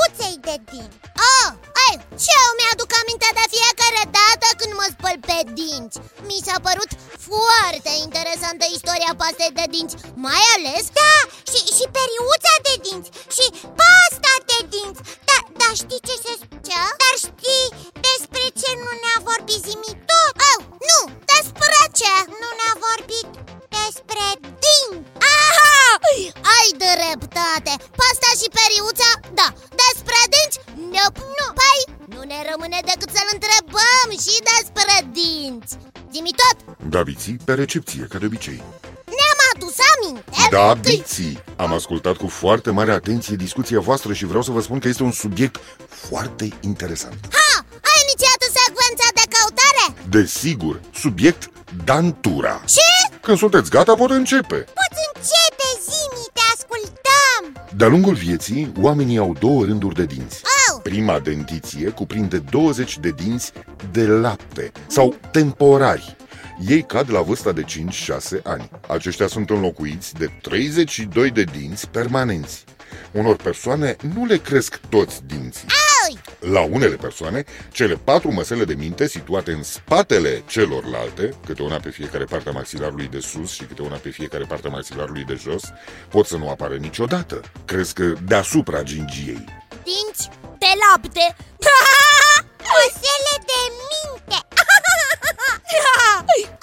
periuței de dinți Oh, ai, și eu mi-aduc aminte de fiecare dată când mă spăl pe dinți Mi s-a părut foarte interesantă istoria pastei de dinți Mai ales Da, și, și periuța de dinți și pasta de dinți Da, dar știi ce se spune? Ce? Dar știi dinți Zimi tot, Da, Biții, pe recepție, ca de obicei. Ne-am adus aminte. Da, că- Biții, am ascultat cu foarte mare atenție discuția voastră și vreau să vă spun că este un subiect foarte interesant. Ha, ai inițiat secvența de căutare? Desigur, subiect Dantura. Ce? Când sunteți gata, pot începe. Poți începe, Zimi, te ascultăm. De-a lungul vieții, oamenii au două rânduri de dinți. Au, Prima dentiție cuprinde 20 de dinți de lapte sau temporari. Ei cad la vârsta de 5-6 ani. Aceștia sunt înlocuiți de 32 de dinți permanenți. Unor persoane nu le cresc toți dinții. ai, La unele persoane, cele patru măsele de minte situate în spatele celorlalte, câte una pe fiecare parte a maxilarului de sus și câte una pe fiecare parte a maxilarului de jos, pot să nu apară niciodată. Cresc deasupra gingiei. Dinți de lapte Măsele de minte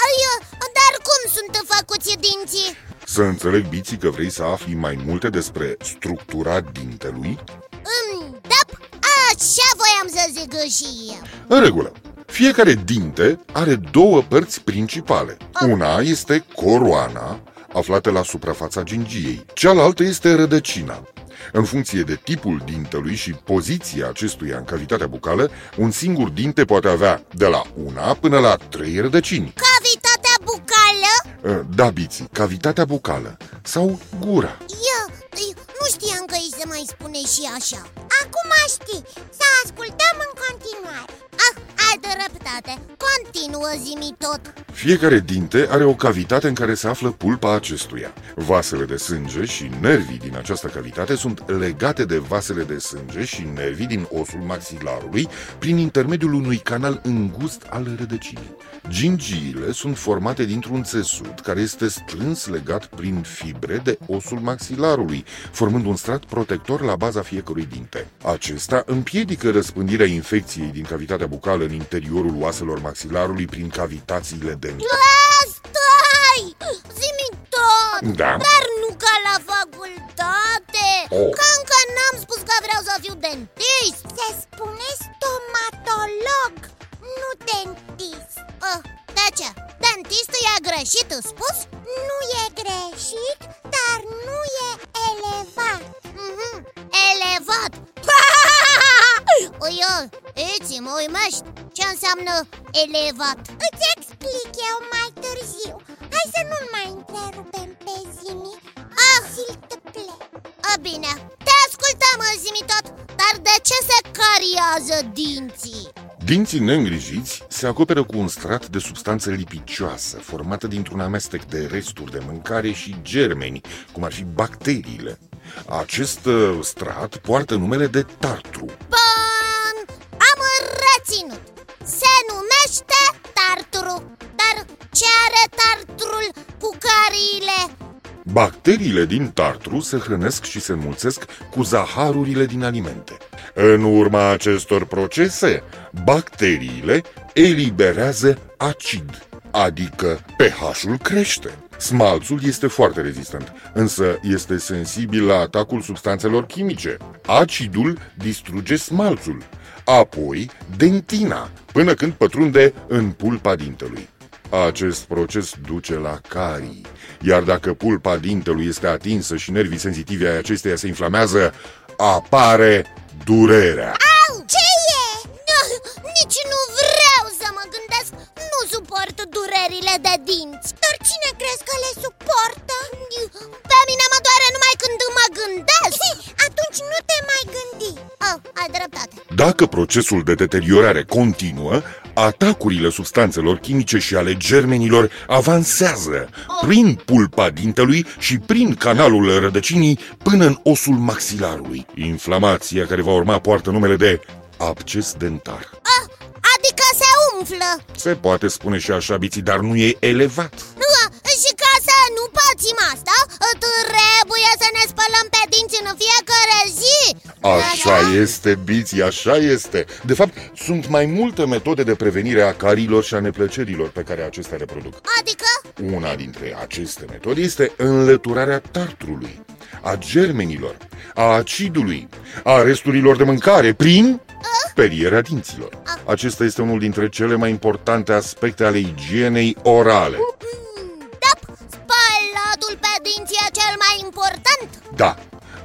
Ai, Dar cum sunt făcuți dinții? Să înțeleg, Biții, că vrei să afli mai multe despre structura dintelui? Mm, da, așa voiam să zic și eu În regulă. Fiecare dinte are două părți principale. Una este coroana, aflată la suprafața gingiei. Cealaltă este rădăcina. În funcție de tipul dintelui și poziția acestuia în cavitatea bucală, un singur dinte poate avea de la una până la trei rădăcini. Cavitatea bucală? Da, Biții, cavitatea bucală sau gura. Eu, eu nu știam că îi se mai spune și așa Acum știi, să ascultăm în continuare Ah, ai dreptate Continuă zimi tot Fiecare dinte are o cavitate în care se află pulpa acestuia. Vasele de sânge și nervii din această cavitate sunt legate de vasele de sânge și nervii din osul maxilarului prin intermediul unui canal îngust al rădăcinii. Gingiile sunt formate dintr-un țesut care este strâns legat prin fibre de osul maxilarului, formând un strat protector la baza fiecărui dinte. Acesta împiedică răspândirea infecției din cavitatea bucală în interiorul oaselor maxilarului prin cavitațiile dentare. Stai! Zimi tot Da. Dar nu ca la facultate Oh. Că încă n-am spus că vreau să fiu dentist Se spune stomatolog, nu dentist ah, De ce? Dentist e greșit spus? Ui, îți mă uimești Ce înseamnă elevat? Îți explic eu mai târziu Hai să nu mai întrerupem pe Zimi Ah, S'il te plaît a, bine Te ascultăm, zimi tot Dar de ce se cariază dinții? Dinții neîngrijiți se acoperă cu un strat de substanță lipicioasă, formată dintr-un amestec de resturi de mâncare și germeni, cum ar fi bacteriile. Acest uh, strat poartă numele de tartru. Bun, am reținut Se numește tartru Dar ce are tartrul cu cariile? Bacteriile din tartru se hrănesc și se înmulțesc cu zaharurile din alimente. În urma acestor procese, bacteriile eliberează acid, adică pH-ul crește. Smalțul este foarte rezistent, însă este sensibil la atacul substanțelor chimice. Acidul distruge smalțul, apoi dentina, până când pătrunde în pulpa dintelui. Acest proces duce la carii, iar dacă pulpa dintelui este atinsă și nervii senzitivi ai acesteia se inflamează, apare durerea. De dinți Dar cine crezi că le suportă? Pe mine mă doare numai când mă gândesc Atunci nu te mai gândi oh, Ai dreptate Dacă procesul de deteriorare continuă, atacurile substanțelor chimice și ale germenilor avansează prin pulpa dintelui și prin canalul rădăcinii până în osul maxilarului. Inflamația care va urma poartă numele de absces dentar. Ah, adică se umflă Se poate spune și așa, biții, dar nu e elevat. Ah, Și ca să nu pățim asta, trebuie să ne spălăm pe dinți în fiecare zi Așa este, biții, așa este. De fapt, sunt mai multe metode de prevenire a carilor și a neplăcerilor pe care acestea le produc. Adică? Una dintre aceste metode este înlăturarea tartrului, a germenilor, a acidului, a resturilor de mâncare prin sperierea dinților. Acesta este unul dintre cele mai importante aspecte ale igienei orale. Da, spălatul pe dinți e cel mai important Da,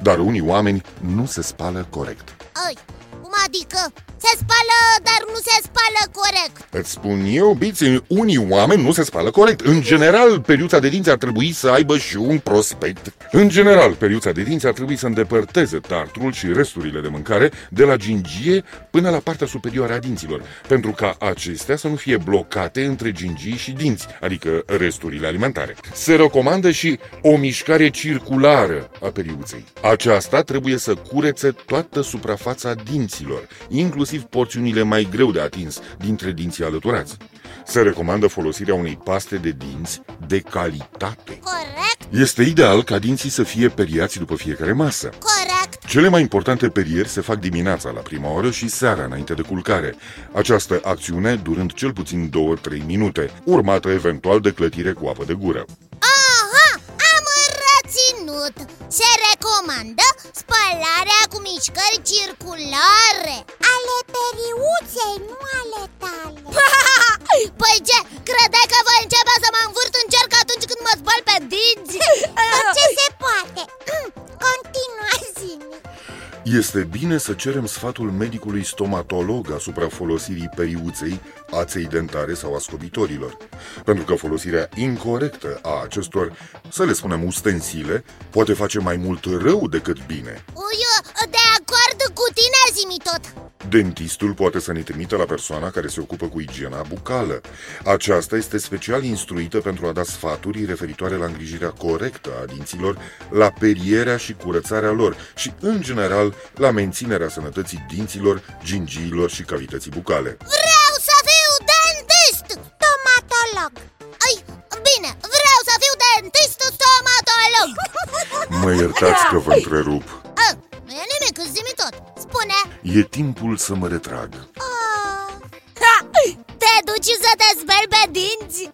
dar unii oameni nu se spală corect. Ai, cum adică? Se spală, dar nu se spală corect Îți spun eu, biți, unii oameni nu se spală corect. În general, periuța de dinți ar trebui să aibă și un prospect. În general, periuța de dinți ar trebui să îndepărteze tartrul și resturile de mâncare de la gingie până la partea superioară a dinților, pentru ca acestea să nu fie blocate între gingii și dinți, adică resturile alimentare. Se recomandă și o mișcare circulară a periuței. Aceasta trebuie să curețe toată suprafața dinților, inclusiv porțiunile mai greu de atins dintre dinții alăturați. Se recomandă folosirea unei paste de dinți de calitate. Corect, Este ideal ca dinții să fie periați după fiecare masă. corect Cele mai importante perieri se fac dimineața la prima oră și seara înainte de culcare. Această acțiune durând cel puțin 2-3 minute, urmată eventual de clătire cu apă de gură. Aha, am reținut Se recomandă spălarea cu mișcări circulare. Ale periuței, nu Este bine să cerem sfatul medicului stomatolog asupra folosirii periuței, aței dentare sau a scobitorilor. Pentru că folosirea incorrectă a acestor, să le spunem ustensile, poate face mai mult rău decât bine. Ui, de acord cu tine, zimi tot Dentistul poate să ne trimită la persoana care se ocupă cu igiena bucală. Aceasta este special instruită pentru a da sfaturi referitoare la îngrijirea corectă a dinților, la perierea și curățarea lor și, în general, la menținerea sănătății dinților, gingiilor și cavității bucale. Vreau să fiu dentist Stomatolog Ai, bine, vreau să fiu dentist stomatolog Mă iertați că vă întrerup. E timpul să mă retrag. oh, ha, Te duci să te speli pe dinți?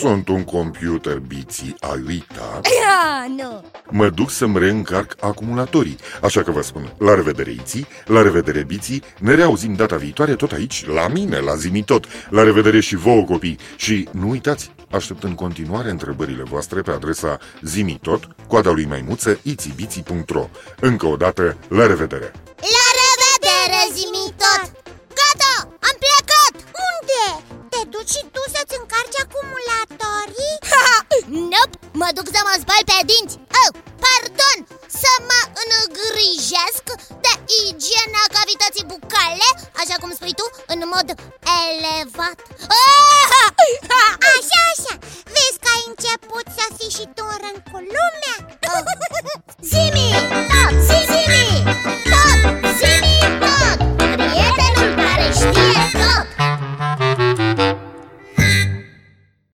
Sunt un computer biții Alita. Ah, nu Mă duc să-mi reîncarc acumulatorii. Așa că vă spun, la revedere Iții, la revedere Biții, ne reauzim data viitoare tot aici, la mine, la Zimitot. La revedere și vouă copii. Și nu uitați, aștept în continuare întrebările voastre pe adresa zimitot, coada lui maimuță, itibiții.ro. Încă o dată, la revedere! La Așa, așa. Vezi că ai început să fii și tu